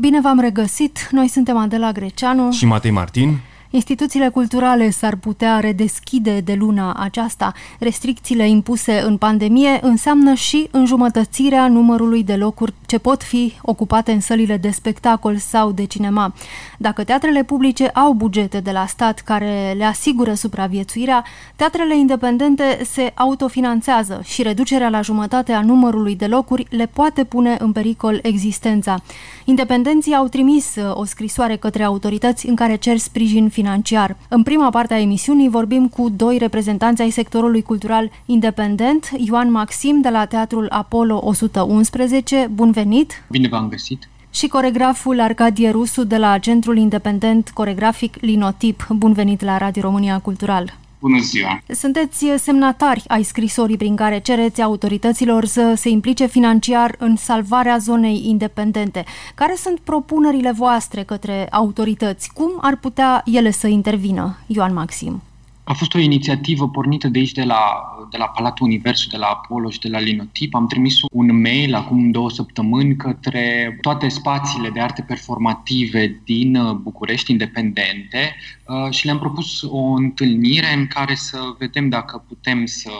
Bine v-am regăsit! Noi suntem Adela Greceanu și Matei Martin. Instituțiile culturale s-ar putea redeschide de luna aceasta. Restricțiile impuse în pandemie înseamnă și înjumătățirea numărului de locuri ce pot fi ocupate în sălile de spectacol sau de cinema. Dacă teatrele publice au bugete de la stat care le asigură supraviețuirea, teatrele independente se autofinanțează și reducerea la jumătate a numărului de locuri le poate pune în pericol existența. Independenții au trimis o scrisoare către autorități în care cer sprijin financiar. În prima parte a emisiunii vorbim cu doi reprezentanți ai sectorului cultural independent, Ioan Maxim de la Teatrul Apollo 111. Bun venit! Bine v-am găsit! Și coregraful Arcadie Rusu de la Centrul Independent Coregrafic Linotip. Bun venit la Radio România Cultural! Bună ziua! Sunteți semnatari ai scrisorii prin care cereți autorităților să se implice financiar în salvarea zonei independente. Care sunt propunerile voastre către autorități? Cum ar putea ele să intervină, Ioan Maxim? A fost o inițiativă pornită de aici, de la, de la Palatul Universul, de la Apollo și de la Linotip. Am trimis un mail acum două săptămâni către toate spațiile de arte performative din uh, București, independente, uh, și le-am propus o întâlnire în care să vedem dacă putem să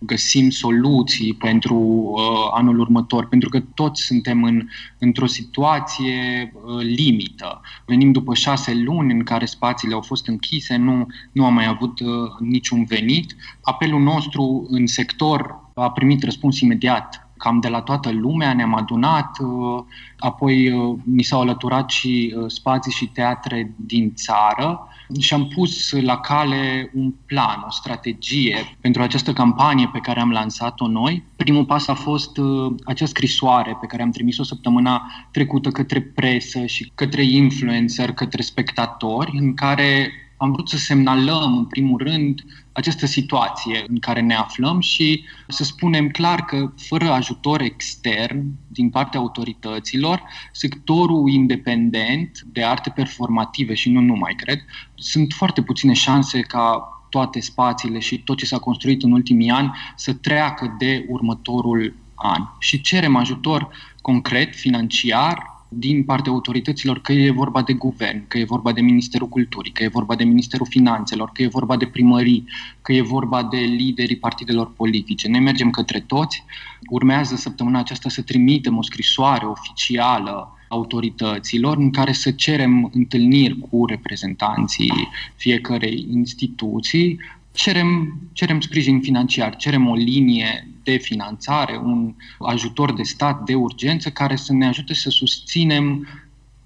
găsim soluții pentru uh, anul următor, pentru că toți suntem în, într-o situație uh, limită. Venim după șase luni în care spațiile au fost închise, nu, nu am mai avut uh, niciun venit. Apelul nostru în sector a primit răspuns imediat cam de la toată lumea, ne-am adunat, uh, apoi uh, mi s-au alăturat și uh, spații și teatre din țară și am pus la cale un plan, o strategie pentru această campanie pe care am lansat-o noi. Primul pas a fost acea scrisoare pe care am trimis-o săptămâna trecută către presă și către influencer, către spectatori, în care am vrut să semnalăm, în primul rând, această situație în care ne aflăm și să spunem clar că, fără ajutor extern din partea autorităților, sectorul independent de arte performative și nu numai, cred, sunt foarte puține șanse ca toate spațiile și tot ce s-a construit în ultimii ani să treacă de următorul an. Și cerem ajutor concret, financiar, din partea autorităților, că e vorba de guvern, că e vorba de Ministerul Culturii, că e vorba de Ministerul Finanțelor, că e vorba de primării, că e vorba de liderii partidelor politice. Noi mergem către toți. Urmează săptămâna aceasta să trimitem o scrisoare oficială autorităților în care să cerem întâlniri cu reprezentanții fiecarei instituții, cerem, cerem sprijin financiar, cerem o linie de finanțare, un ajutor de stat de urgență care să ne ajute să susținem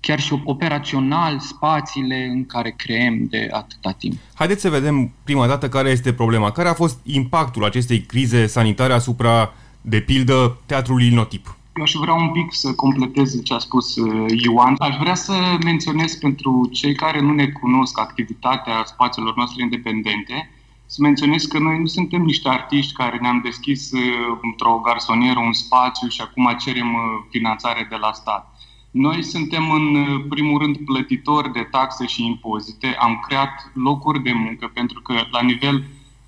chiar și operațional spațiile în care creăm de atâta timp. Haideți să vedem prima dată care este problema. Care a fost impactul acestei crize sanitare asupra, de pildă, teatrului Notip? Eu aș vrea un pic să completez ce a spus uh, Ioan. Aș vrea să menționez pentru cei care nu ne cunosc activitatea spațiilor noastre independente, să menționez că noi nu suntem niște artiști care ne-am deschis uh, într-o garsonieră un spațiu și acum cerem uh, finanțare de la stat. Noi suntem în uh, primul rând plătitori de taxe și impozite, am creat locuri de muncă pentru că la nivel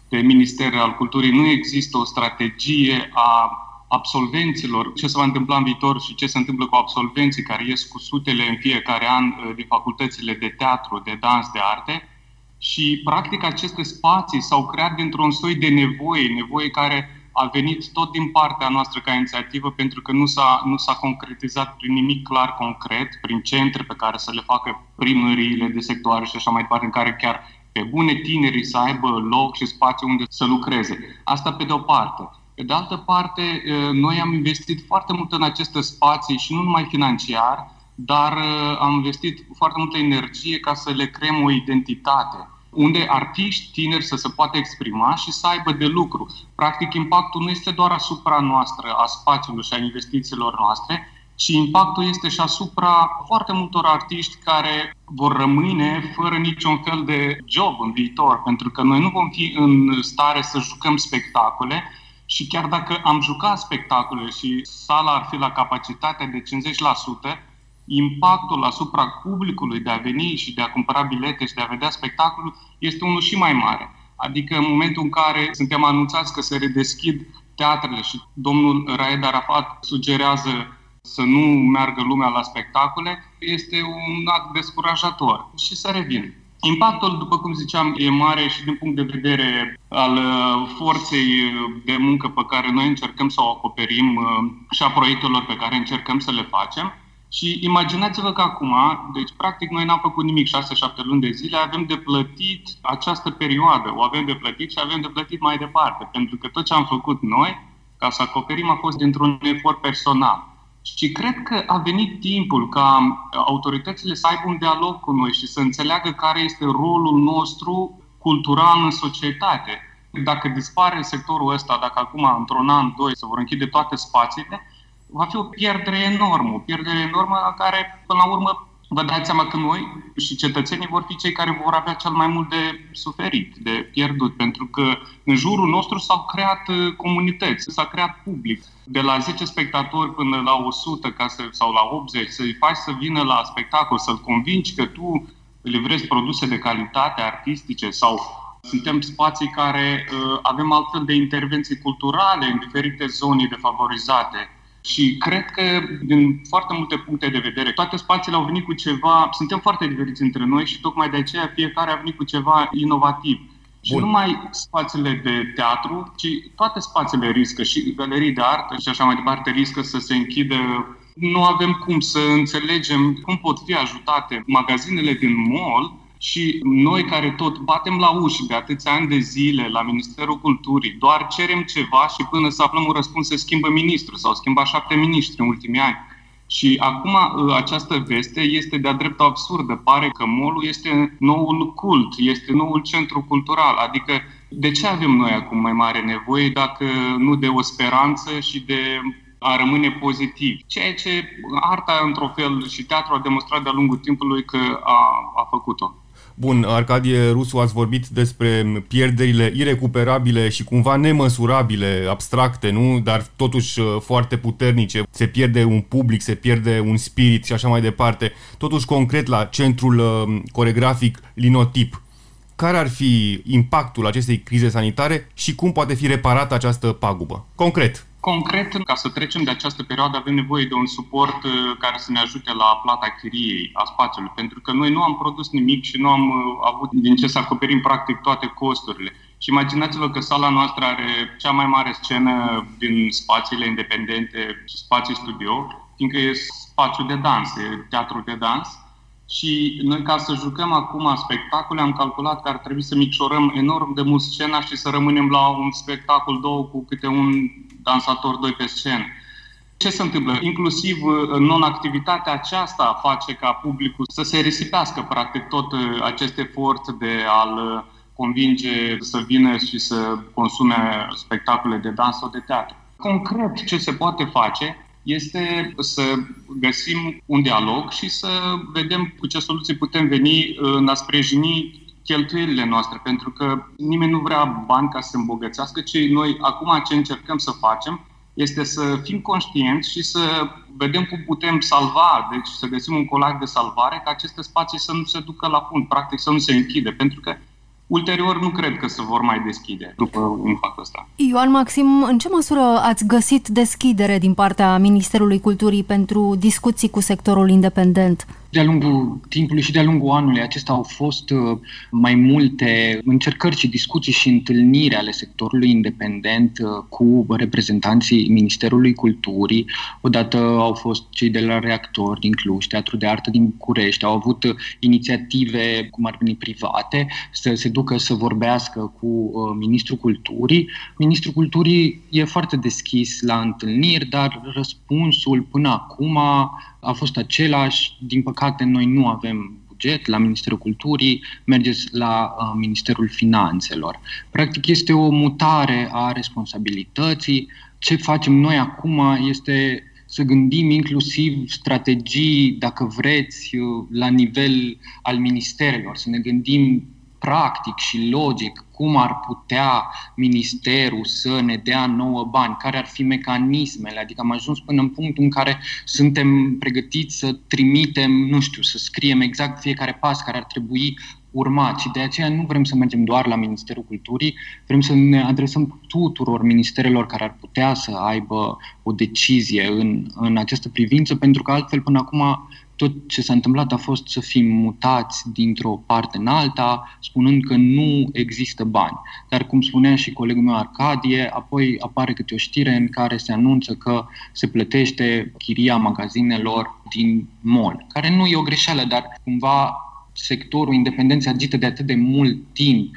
de Minister al Culturii nu există o strategie a absolvenților, ce se va întâmpla în viitor și ce se întâmplă cu absolvenții care ies cu sutele în fiecare an din facultățile de teatru, de dans, de arte și, practic, aceste spații s-au creat dintr-un soi de nevoie, nevoie care a venit tot din partea noastră ca inițiativă, pentru că nu s-a, nu s-a concretizat prin nimic clar concret, prin centre pe care să le facă primăriile de sectoare și așa mai departe, în care chiar pe bune tinerii să aibă loc și spațiu unde să lucreze. Asta pe de o parte. Pe de altă parte, noi am investit foarte mult în aceste spații și nu numai financiar, dar uh, am investit foarte multă energie ca să le creăm o identitate unde artiști tineri să se poată exprima și să aibă de lucru. Practic, impactul nu este doar asupra noastră, a spațiului și a investițiilor noastre, ci impactul este și asupra foarte multor artiști care vor rămâne fără niciun fel de job în viitor, pentru că noi nu vom fi în stare să jucăm spectacole și chiar dacă am jucat spectacole și sala ar fi la capacitate de 50%, impactul asupra publicului de a veni și de a cumpăra bilete și de a vedea spectacolul este unul și mai mare. Adică în momentul în care suntem anunțați că se redeschid teatrele și domnul Raed Arafat sugerează să nu meargă lumea la spectacole, este un act descurajator. Și să revin. Impactul, după cum ziceam, e mare și din punct de vedere al uh, forței de muncă pe care noi încercăm să o acoperim uh, și a proiectelor pe care încercăm să le facem. Și imaginați-vă că acum, deci practic noi n-am făcut nimic 6-7 luni de zile, avem de plătit această perioadă, o avem de plătit și avem de plătit mai departe, pentru că tot ce am făcut noi, ca să acoperim, a fost dintr-un efort personal. Și cred că a venit timpul ca autoritățile să aibă un dialog cu noi și să înțeleagă care este rolul nostru cultural în societate. Dacă dispare sectorul ăsta, dacă acum, într-un an, doi, se vor închide toate spațiile, va fi o pierdere enormă, o pierdere enormă la care, până la urmă, vă dați seama că noi și cetățenii vor fi cei care vor avea cel mai mult de suferit, de pierdut, pentru că în jurul nostru s-au creat uh, comunități, s-a creat public. De la 10 spectatori până la 100 ca să, sau la 80, să-i faci să vină la spectacol, să-l convingi că tu livrezi produse de calitate artistice sau suntem spații care uh, avem altfel de intervenții culturale în diferite zone defavorizate și cred că, din foarte multe puncte de vedere, toate spațiile au venit cu ceva, suntem foarte diferiți între noi și tocmai de aceea fiecare a venit cu ceva inovativ. Și Bun. nu numai spațiile de teatru, ci toate spațiile riscă și galerii de artă și așa mai departe riscă să se închidă. Nu avem cum să înțelegem cum pot fi ajutate magazinele din mall și noi care tot batem la uși de atâția ani de zile la Ministerul Culturii, doar cerem ceva și până să aflăm un răspuns se schimbă ministru sau schimba șapte ministri în ultimii ani. Și acum ă, această veste este de-a dreptul absurdă. Pare că molul este noul cult, este noul centru cultural. Adică de ce avem noi acum mai mare nevoie dacă nu de o speranță și de a rămâne pozitiv. Ceea ce arta, într-un fel, și teatru a demonstrat de-a lungul timpului că a, a făcut-o. Bun, Arcadie Rusu, ați vorbit despre pierderile irecuperabile și cumva nemăsurabile, abstracte, nu? Dar totuși uh, foarte puternice. Se pierde un public, se pierde un spirit și așa mai departe. Totuși, concret, la centrul uh, coregrafic Linotip, care ar fi impactul acestei crize sanitare și cum poate fi reparată această pagubă? Concret. Concret, ca să trecem de această perioadă, avem nevoie de un suport uh, care să ne ajute la plata chiriei a spațiului, pentru că noi nu am produs nimic și nu am uh, avut din ce să acoperim practic toate costurile. Și imaginați-vă că sala noastră are cea mai mare scenă din spațiile independente și spații studio, fiindcă e spațiu de dans, e teatru de dans. Și noi, ca să jucăm acum spectacole, am calculat că ar trebui să micșorăm enorm de mult scena și să rămânem la un spectacol, două, cu câte un dansator, doi pe scenă. Ce se întâmplă? Inclusiv uh, non-activitatea aceasta face ca publicul să se risipească, practic, tot uh, acest efort de a-l uh, convinge să vină și să consume spectacole de dans sau de teatru. Concret, ce se poate face este să găsim un dialog și să vedem cu ce soluții putem veni în a sprijini cheltuielile noastre, pentru că nimeni nu vrea bani ca să se îmbogățească, ci noi acum ce încercăm să facem este să fim conștienți și să vedem cum putem salva, deci să găsim un colac de salvare ca aceste spații să nu se ducă la fund, practic să nu se închide, pentru că Ulterior, nu cred că se vor mai deschide după impactul ăsta. Ioan Maxim, în ce măsură ați găsit deschidere din partea Ministerului Culturii pentru discuții cu sectorul independent? De-a lungul timpului și de-a lungul anului acestea au fost uh, mai multe încercări și discuții și întâlniri ale sectorului independent uh, cu reprezentanții Ministerului Culturii. Odată au fost cei de la Reactor din Cluj, Teatru de Artă din București, au avut uh, inițiative, cum ar veni private, să se ducă să vorbească cu Ministrul Culturii. Ministrul Culturii e foarte deschis la întâlniri, dar răspunsul până acum a fost același. Din păcate, noi nu avem buget la Ministerul Culturii, mergeți la uh, Ministerul Finanțelor. Practic este o mutare a responsabilității. Ce facem noi acum este să gândim inclusiv strategii, dacă vreți, uh, la nivel al ministerelor, să ne gândim practic și logic cum ar putea ministerul să ne dea nouă bani, care ar fi mecanismele, adică am ajuns până în punctul în care suntem pregătiți să trimitem, nu știu, să scriem exact fiecare pas care ar trebui urmat. Și de aceea nu vrem să mergem doar la Ministerul Culturii, vrem să ne adresăm tuturor ministerelor care ar putea să aibă o decizie în, în această privință, pentru că altfel până acum tot ce s-a întâmplat a fost să fim mutați dintr-o parte în alta, spunând că nu există bani. Dar, cum spunea și colegul meu Arcadie, apoi apare câte o știre în care se anunță că se plătește chiria magazinelor din mall, care nu e o greșeală, dar cumva sectorul independent se agită de atât de mult timp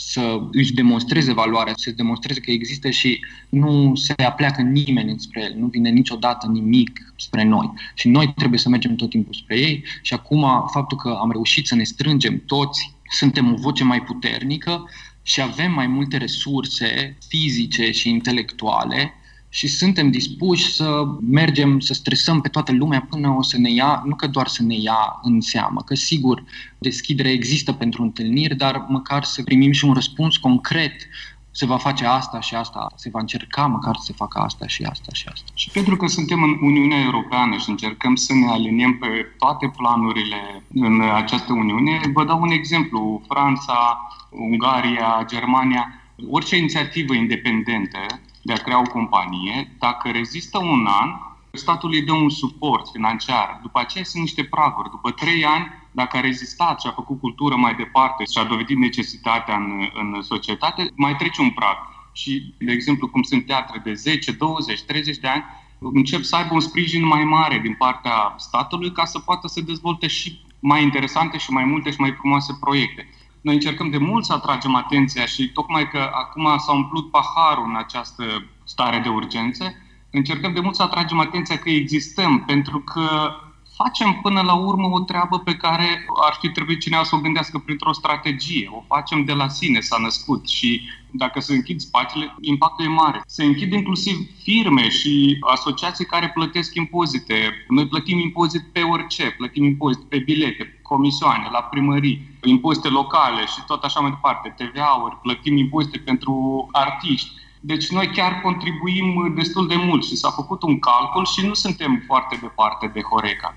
să își demonstreze valoarea, să demonstreze că există și nu se apleacă nimeni spre el, nu vine niciodată nimic spre noi. Și noi trebuie să mergem tot timpul spre ei și acum faptul că am reușit să ne strângem toți, suntem o voce mai puternică și avem mai multe resurse fizice și intelectuale și suntem dispuși să mergem, să stresăm pe toată lumea până o să ne ia, nu că doar să ne ia în seamă, că sigur deschiderea există pentru întâlniri, dar măcar să primim și un răspuns concret se va face asta și asta, se va încerca măcar să se facă asta și asta și asta. Și pentru că suntem în Uniunea Europeană și încercăm să ne aliniem pe toate planurile în această Uniune, vă dau un exemplu. Franța, Ungaria, Germania, orice inițiativă independentă de a crea o companie, dacă rezistă un an, statul îi dă un suport financiar. După aceea sunt niște praguri. După trei ani, dacă a rezistat și a făcut cultură mai departe și a dovedit necesitatea în, în societate, mai trece un prag. Și, de exemplu, cum sunt teatre de 10, 20, 30 de ani, încep să aibă un sprijin mai mare din partea statului ca să poată să dezvolte și mai interesante și mai multe și mai frumoase proiecte. Noi încercăm de mult să atragem atenția și tocmai că acum s-a umplut paharul în această stare de urgență, încercăm de mult să atragem atenția că existăm, pentru că facem până la urmă o treabă pe care ar fi trebuit cineva să o gândească printr-o strategie. O facem de la sine, s-a născut și dacă se închid spațiile, impactul e mare. Se închid inclusiv firme și asociații care plătesc impozite. Noi plătim impozit pe orice, plătim impozit pe bilete, comisioane, la primării, impozite locale și tot așa mai departe, TVA-uri, plătim impozite pentru artiști. Deci noi chiar contribuim destul de mult și s-a făcut un calcul și nu suntem foarte departe de Horeca.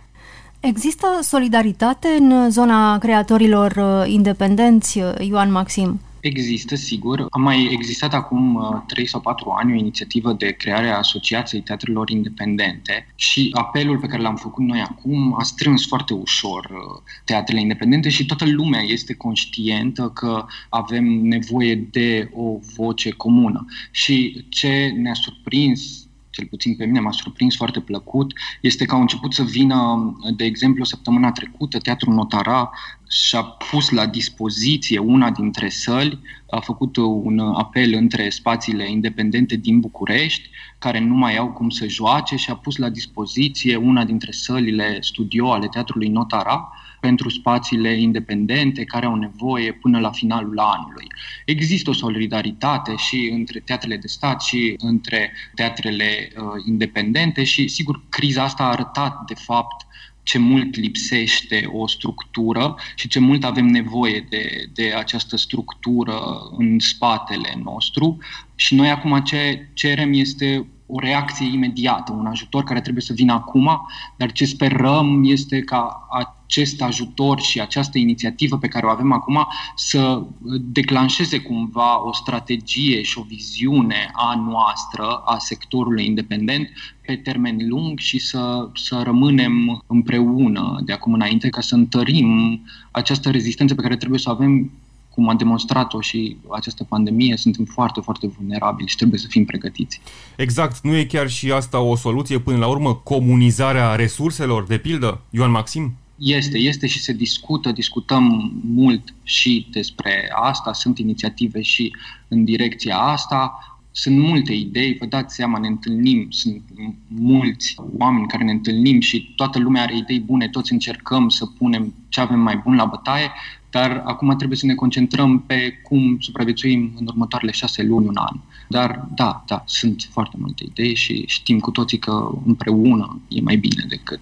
Există solidaritate în zona creatorilor uh, independenți, uh, Ioan Maxim? Există, sigur. A mai existat acum uh, 3 sau 4 ani o inițiativă de creare a Asociației Teatrelor Independente și apelul pe care l-am făcut noi acum a strâns foarte ușor uh, teatrele independente și toată lumea este conștientă că avem nevoie de o voce comună. Și ce ne-a surprins cel puțin pe mine m-a surprins foarte plăcut, este că au început să vină, de exemplu, săptămâna trecută, Teatrul Notara și-a pus la dispoziție una dintre săli, a făcut un apel între spațiile independente din București, care nu mai au cum să joace și a pus la dispoziție una dintre sălile studio ale Teatrului Notara, pentru spațiile independente care au nevoie până la finalul anului. Există o solidaritate și între teatrele de stat și între teatrele uh, independente și, sigur, criza asta a arătat, de fapt, ce mult lipsește o structură și ce mult avem nevoie de, de această structură în spatele nostru. Și noi acum ce cerem este o reacție imediată, un ajutor care trebuie să vină acum, dar ce sperăm este ca acest ajutor și această inițiativă pe care o avem acum să declanșeze cumva o strategie și o viziune a noastră, a sectorului independent, pe termen lung și să, să rămânem împreună de acum înainte ca să întărim această rezistență pe care trebuie să o avem cum a demonstrat-o și această pandemie, suntem foarte, foarte vulnerabili și trebuie să fim pregătiți. Exact. Nu e chiar și asta o soluție până la urmă, comunizarea resurselor, de pildă? Ioan Maxim? Este, este și se discută, discutăm mult și despre asta, sunt inițiative și în direcția asta. Sunt multe idei, vă dați seama, ne întâlnim, sunt mulți oameni care ne întâlnim și toată lumea are idei bune, toți încercăm să punem ce avem mai bun la bătaie, dar acum trebuie să ne concentrăm pe cum supraviețuim în următoarele șase luni, un an. Dar da, da, sunt foarte multe idei și știm cu toții că împreună e mai bine decât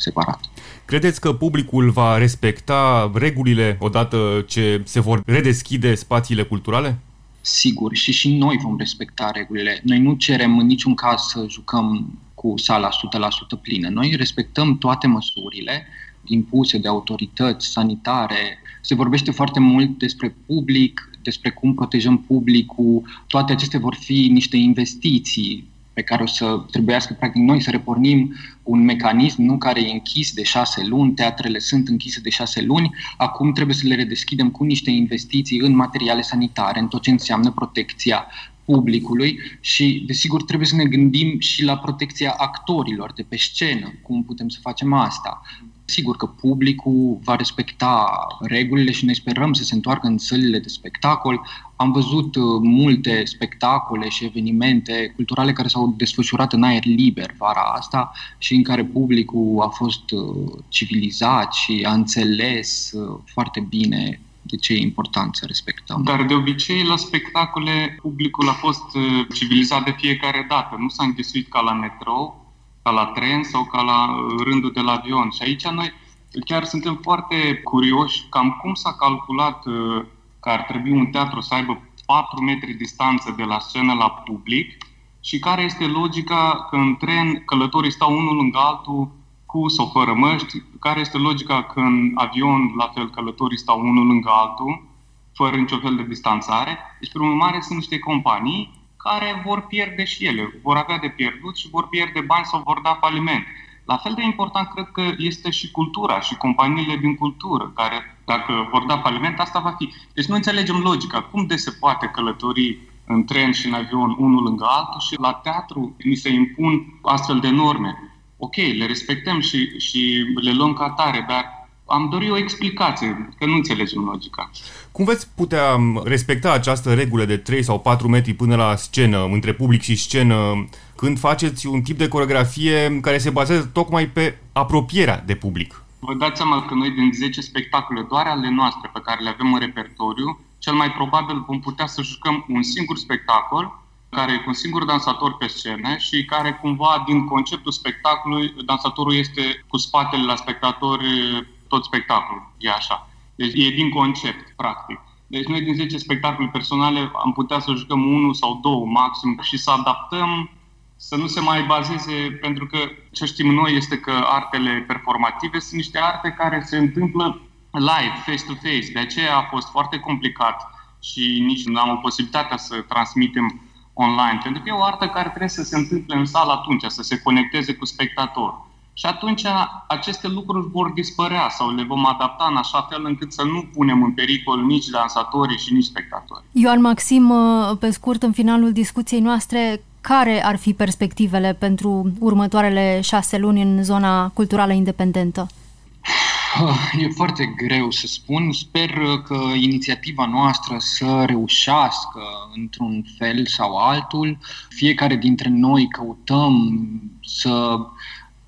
separat. Credeți că publicul va respecta regulile odată ce se vor redeschide spațiile culturale? Sigur, și și noi vom respecta regulile. Noi nu cerem în niciun caz să jucăm cu sala 100% plină. Noi respectăm toate măsurile, impuse de autorități sanitare. Se vorbește foarte mult despre public, despre cum protejăm publicul. Toate acestea vor fi niște investiții pe care o să trebuiască, practic, noi să repornim un mecanism nu care e închis de șase luni, teatrele sunt închise de șase luni, acum trebuie să le redeschidem cu niște investiții în materiale sanitare, în tot ce înseamnă protecția publicului și, desigur, trebuie să ne gândim și la protecția actorilor de pe scenă, cum putem să facem asta. Sigur că publicul va respecta regulile și noi sperăm să se întoarcă în sălile de spectacol. Am văzut uh, multe spectacole și evenimente culturale care s-au desfășurat în aer liber vara asta și în care publicul a fost uh, civilizat și a înțeles uh, foarte bine de ce e important să respectăm. Dar de obicei la spectacole publicul a fost civilizat de fiecare dată, nu s-a înghesuit ca la metrou, ca la tren sau ca la uh, rândul de la avion. Și aici noi chiar suntem foarte curioși cam cum s-a calculat uh, că ar trebui un teatru să aibă 4 metri distanță de la scenă la public și care este logica că în tren călătorii stau unul lângă altul cu sau fără măști, care este logica că în avion la fel călătorii stau unul lângă altul, fără nicio fel de distanțare. Deci, prin urmare, sunt niște companii care vor pierde și ele, vor avea de pierdut și vor pierde bani sau vor da faliment. La fel de important cred că este și cultura și companiile din cultură, care dacă vor da faliment, asta va fi. Deci nu înțelegem logica. Cum de se poate călători în tren și în avion unul lângă altul și la teatru ni se impun astfel de norme. Ok, le respectăm și, și le luăm ca tare, dar am dorit o explicație, că nu înțelegem logica. Cum veți putea respecta această regulă de 3 sau 4 metri până la scenă, între public și scenă, când faceți un tip de coreografie care se bazează tocmai pe apropierea de public? Vă dați seama că noi din 10 spectacole, doar ale noastre pe care le avem în repertoriu, cel mai probabil vom putea să jucăm un singur spectacol care e cu un singur dansator pe scenă și care cumva din conceptul spectacolului, dansatorul este cu spatele la spectatori tot spectacolul. E așa. Deci e din concept, practic. Deci noi din 10 spectacole personale am putea să jucăm unul sau două maxim și să adaptăm să nu se mai bazeze, pentru că ce știm noi este că artele performative sunt niște arte care se întâmplă live, face-to-face. De aceea a fost foarte complicat și nici nu am o posibilitatea să transmitem online, pentru că e o artă care trebuie să se întâmple în sală atunci, să se conecteze cu spectatorul. Și atunci aceste lucruri vor dispărea sau le vom adapta în așa fel încât să nu punem în pericol nici dansatorii și nici spectatorii. Ioan Maxim, pe scurt, în finalul discuției noastre, care ar fi perspectivele pentru următoarele șase luni în zona culturală independentă? E foarte greu să spun. Sper că inițiativa noastră să reușească într-un fel sau altul. Fiecare dintre noi căutăm să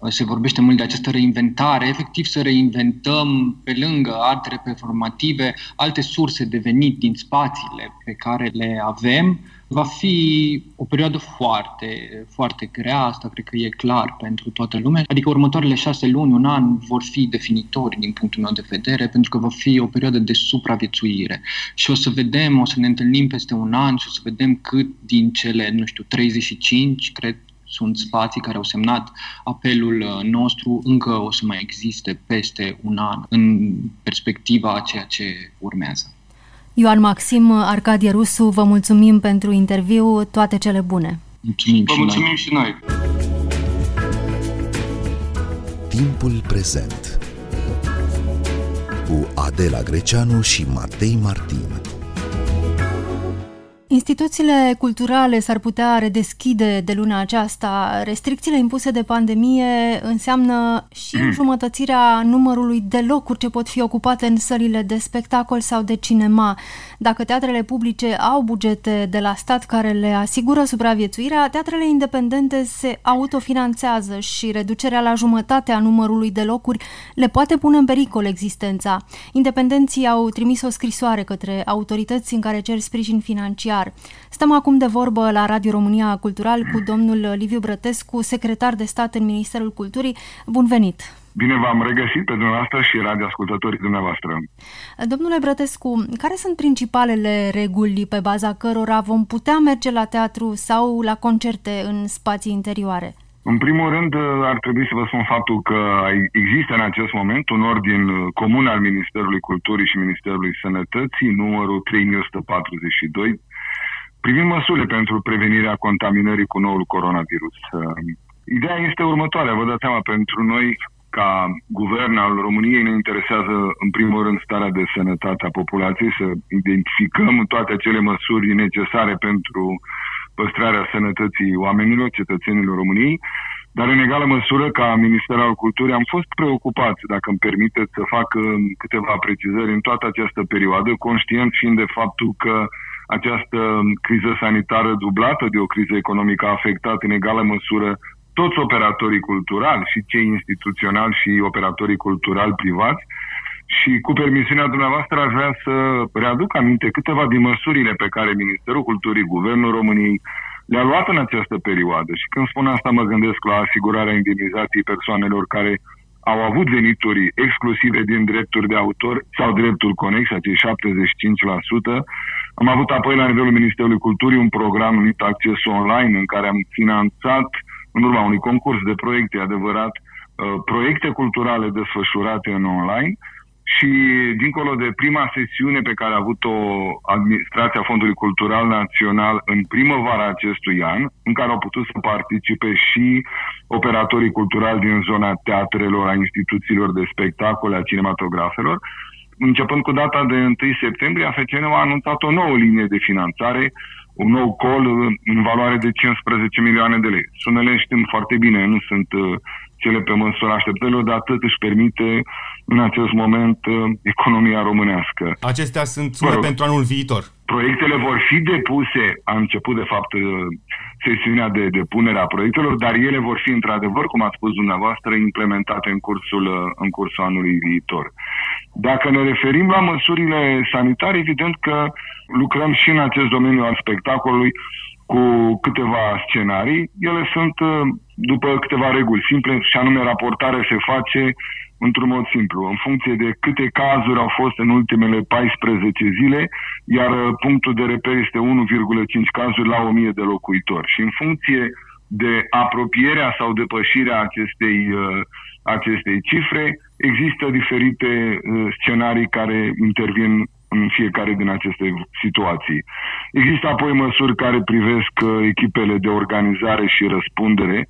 se vorbește mult de această reinventare, efectiv să reinventăm pe lângă artele performative alte surse de venit din spațiile pe care le avem. Va fi o perioadă foarte, foarte grea, asta cred că e clar pentru toată lumea. Adică următoarele șase luni, un an vor fi definitori din punctul meu de vedere, pentru că va fi o perioadă de supraviețuire. Și o să vedem, o să ne întâlnim peste un an și o să vedem cât din cele, nu știu, 35, cred, sunt spații care au semnat apelul uh, nostru, încă o să mai existe peste un an în perspectiva a ceea ce urmează. Ioan Maxim, Arcadie Rusu, vă mulțumim pentru interviu, toate cele bune. Mulțumim vă și mulțumim noi. și noi. Timpul prezent cu Adela Greceanu și Matei Martin. Instituțiile culturale s-ar putea redeschide de luna aceasta. Restricțiile impuse de pandemie înseamnă și înjumătățirea numărului de locuri ce pot fi ocupate în sălile de spectacol sau de cinema. Dacă teatrele publice au bugete de la stat care le asigură supraviețuirea, teatrele independente se autofinanțează și reducerea la jumătate a numărului de locuri le poate pune în pericol existența. Independenții au trimis o scrisoare către autorități în care cer sprijin financiar Cultural. Stăm acum de vorbă la Radio România Cultural cu domnul Liviu Brătescu, secretar de stat în Ministerul Culturii. Bun venit! Bine v-am regăsit pe dumneavoastră și radioascultătorii dumneavoastră. Domnule Brătescu, care sunt principalele reguli pe baza cărora vom putea merge la teatru sau la concerte în spații interioare? În primul rând, ar trebui să vă spun faptul că există în acest moment un ordin comun al Ministerului Culturii și Ministerului Sănătății, numărul 3142, privind măsurile pentru prevenirea contaminării cu noul coronavirus. Ideea este următoarea, vă dați seama, pentru noi ca guvern al României ne interesează în primul rând starea de sănătate a populației, să identificăm toate acele măsuri necesare pentru păstrarea sănătății oamenilor, cetățenilor României, dar în egală măsură ca Minister al Culturii am fost preocupați, dacă îmi permiteți să fac câteva precizări în toată această perioadă, conștient fiind de faptul că această criză sanitară dublată de o criză economică a afectat în egală măsură toți operatorii culturali și cei instituționali și operatorii culturali privați și cu permisiunea dumneavoastră aș vrea să readuc aminte câteva din măsurile pe care Ministerul Culturii, Guvernul României le-a luat în această perioadă. Și când spun asta mă gândesc la asigurarea indemnizației persoanelor care au avut venituri exclusive din drepturi de autor sau drepturi conexe, acei 75%. Am avut apoi la nivelul Ministerului Culturii un program numit Acces Online în care am finanțat uh, în urma unui concurs de proiecte, adevărat, uh, proiecte culturale desfășurate în online și dincolo de prima sesiune pe care a avut-o Administrația Fondului Cultural Național în primăvara acestui an, în care au putut să participe și operatorii culturali din zona teatrelor, a instituțiilor de spectacole, a cinematografelor, începând cu data de 1 septembrie, AFCN a anunțat o nouă linie de finanțare un nou col în valoare de 15 milioane de lei. Sumele știm foarte bine, nu sunt uh, cele pe măsura așteptărilor, dar atât își permite în acest moment uh, economia românească. Acestea sunt sume pentru anul viitor. Proiectele vor fi depuse, a început de fapt uh, sesiunea de depunere a proiectelor, dar ele vor fi într-adevăr, cum ați spus dumneavoastră, implementate în cursul, în cursul anului viitor. Dacă ne referim la măsurile sanitare, evident că lucrăm și în acest domeniu al spectacolului cu câteva scenarii. Ele sunt uh, după câteva reguli simple și anume raportarea se face într-un mod simplu, în funcție de câte cazuri au fost în ultimele 14 zile, iar uh, punctul de reper este 1,5 cazuri la 1000 de locuitori. Și în funcție de apropierea sau depășirea acestei, uh, acestei cifre, există diferite scenarii care intervin în fiecare din aceste situații. Există apoi măsuri care privesc uh, echipele de organizare și răspundere,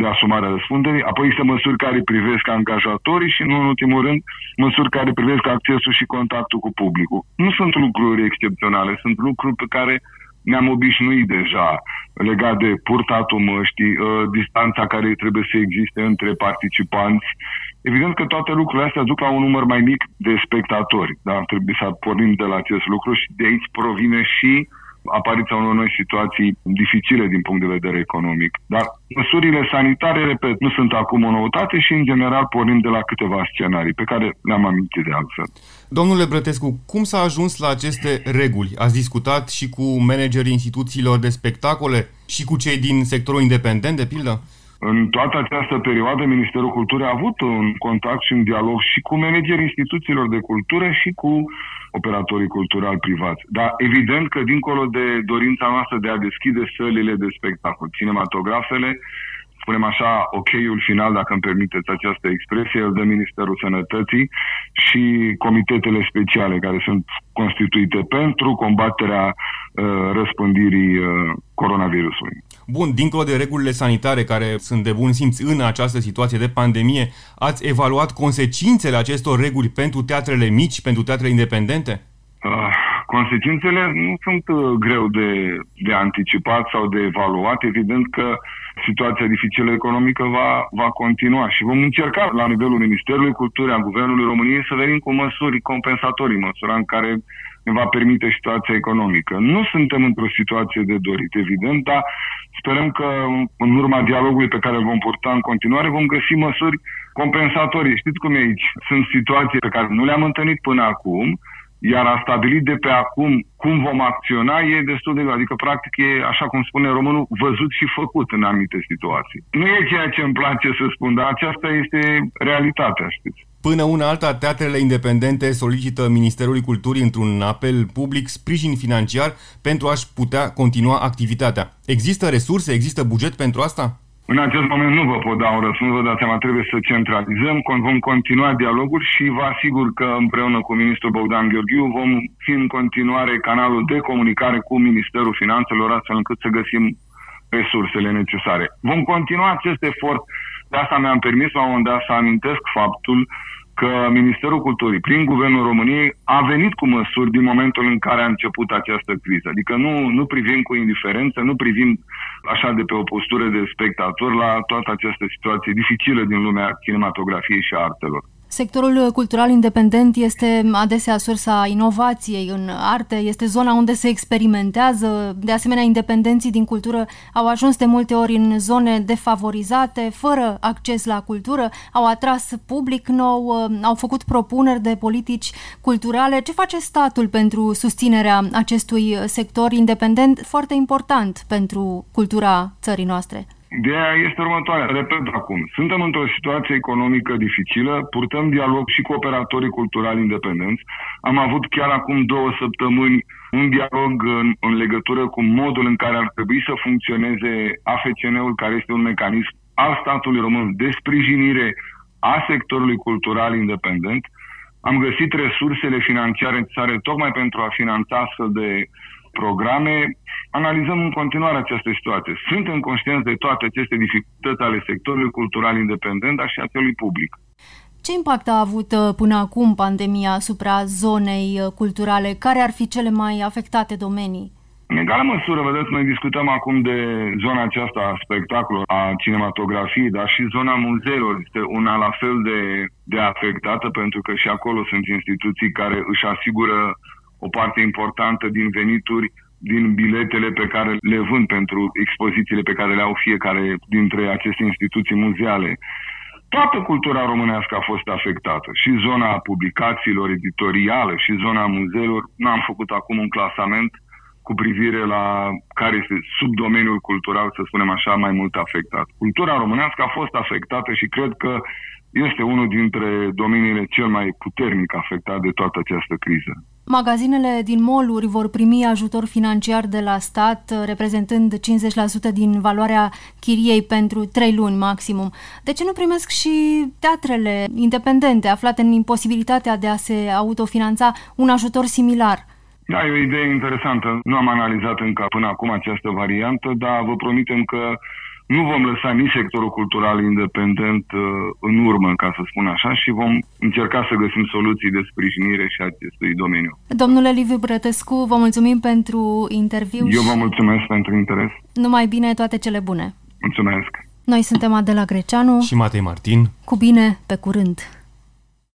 de asumare a răspunderii, apoi există măsuri care privesc angajatorii și, nu în ultimul rând, măsuri care privesc accesul și contactul cu publicul. Nu sunt lucruri excepționale, sunt lucruri pe care ne-am obișnuit deja legat de purtatul măștii, uh, distanța care trebuie să existe între participanți, Evident că toate lucrurile astea duc la un număr mai mic de spectatori, dar trebuie să pornim de la acest lucru și de aici provine și apariția unor noi situații dificile din punct de vedere economic. Dar măsurile sanitare, repet, nu sunt acum o noutate și, în general, pornim de la câteva scenarii pe care le-am amintit de altfel. Domnule Brătescu, cum s-a ajuns la aceste reguli? Ați discutat și cu managerii instituțiilor de spectacole și cu cei din sectorul independent, de pildă? În toată această perioadă, Ministerul Culturii a avut un contact și un dialog și cu managerii instituțiilor de cultură și cu operatorii culturali privați. Dar evident că dincolo de dorința noastră de a deschide sălile de spectacol, cinematografele, spunem așa, ok-ul final, dacă îmi permiteți această expresie, îl dă Ministerul Sănătății și comitetele speciale care sunt constituite pentru combaterea uh, răspândirii uh, coronavirusului. Bun, dincolo de regulile sanitare care sunt de bun simț în această situație de pandemie, ați evaluat consecințele acestor reguli pentru teatrele mici, pentru teatrele independente? Uh, consecințele nu sunt uh, greu de, de anticipat sau de evaluat. Evident că situația dificilă economică va, va continua și vom încerca la nivelul Ministerului Culturii, a Guvernului României să venim cu măsuri compensatorii, măsura în care ne va permite situația economică. Nu suntem într-o situație de dorit, evident, dar sperăm că în urma dialogului pe care îl vom purta în continuare vom găsi măsuri compensatorii. Știți cum e aici? Sunt situații pe care nu le-am întâlnit până acum, iar a stabilit de pe acum cum vom acționa e destul de greu. Adică, practic, e, așa cum spune românul, văzut și făcut în anumite situații. Nu e ceea ce îmi place să spun, dar aceasta este realitatea, știți. Până una alta, teatrele independente solicită Ministerului Culturii într-un apel public sprijin financiar pentru a-și putea continua activitatea. Există resurse, există buget pentru asta? În acest moment nu vă pot da un răspuns, vă dați seama, trebuie să centralizăm, vom continua dialogul și vă asigur că împreună cu ministrul Bogdan Gheorghiu vom fi în continuare canalul de comunicare cu Ministerul Finanțelor astfel încât să găsim resursele necesare. Vom continua acest efort, de asta mi-am permis la un moment dat să amintesc faptul că Ministerul Culturii, prin Guvernul României, a venit cu măsuri din momentul în care a început această criză. Adică nu, nu privim cu indiferență, nu privim așa de pe o postură de spectator la toată această situație dificilă din lumea cinematografiei și artelor. Sectorul cultural independent este adesea sursa inovației în arte, este zona unde se experimentează. De asemenea, independenții din cultură au ajuns de multe ori în zone defavorizate, fără acces la cultură, au atras public nou, au făcut propuneri de politici culturale. Ce face statul pentru susținerea acestui sector independent foarte important pentru cultura țării noastre? Ideea este următoarea. Repet acum. Suntem într-o situație economică dificilă, purtăm dialog și cu operatorii culturali independenți. Am avut chiar acum două săptămâni un dialog în, în legătură cu modul în care ar trebui să funcționeze AFCN-ul, care este un mecanism al statului român de sprijinire a sectorului cultural independent. Am găsit resursele financiare necesare tocmai pentru a finanța astfel de programe, analizăm în continuare această situație. Suntem conștienți de toate aceste dificultăți ale sectorului cultural independent, dar și a celui public. Ce impact a avut uh, până acum pandemia asupra zonei uh, culturale? Care ar fi cele mai afectate domenii? În egală măsură, vedeți, noi discutăm acum de zona aceasta a spectacolului, a cinematografiei, dar și zona muzeelor este una la fel de, de afectată, pentru că și acolo sunt instituții care își asigură o parte importantă din venituri din biletele pe care le vând pentru expozițiile pe care le au fiecare dintre aceste instituții muzeale. Toată cultura românească a fost afectată. Și zona publicațiilor editoriale, și zona muzeelor. Nu am făcut acum un clasament cu privire la care este subdomeniul cultural, să spunem așa, mai mult afectat. Cultura românească a fost afectată și cred că este unul dintre domeniile cel mai puternic afectat de toată această criză. Magazinele din moluri vor primi ajutor financiar de la stat, reprezentând 50% din valoarea chiriei pentru 3 luni maximum. De ce nu primesc și teatrele independente aflate în imposibilitatea de a se autofinanța un ajutor similar? Da, e o idee interesantă. Nu am analizat încă până acum această variantă, dar vă promitem că nu vom lăsa nici sectorul cultural independent uh, în urmă, ca să spun așa, și vom încerca să găsim soluții de sprijinire și acestui domeniu. Domnule Liviu Brătescu, vă mulțumim pentru interviu. Eu vă mulțumesc pentru interes. Numai bine, toate cele bune. Mulțumesc. Noi suntem Adela Greceanu și Matei Martin. Cu bine, pe curând.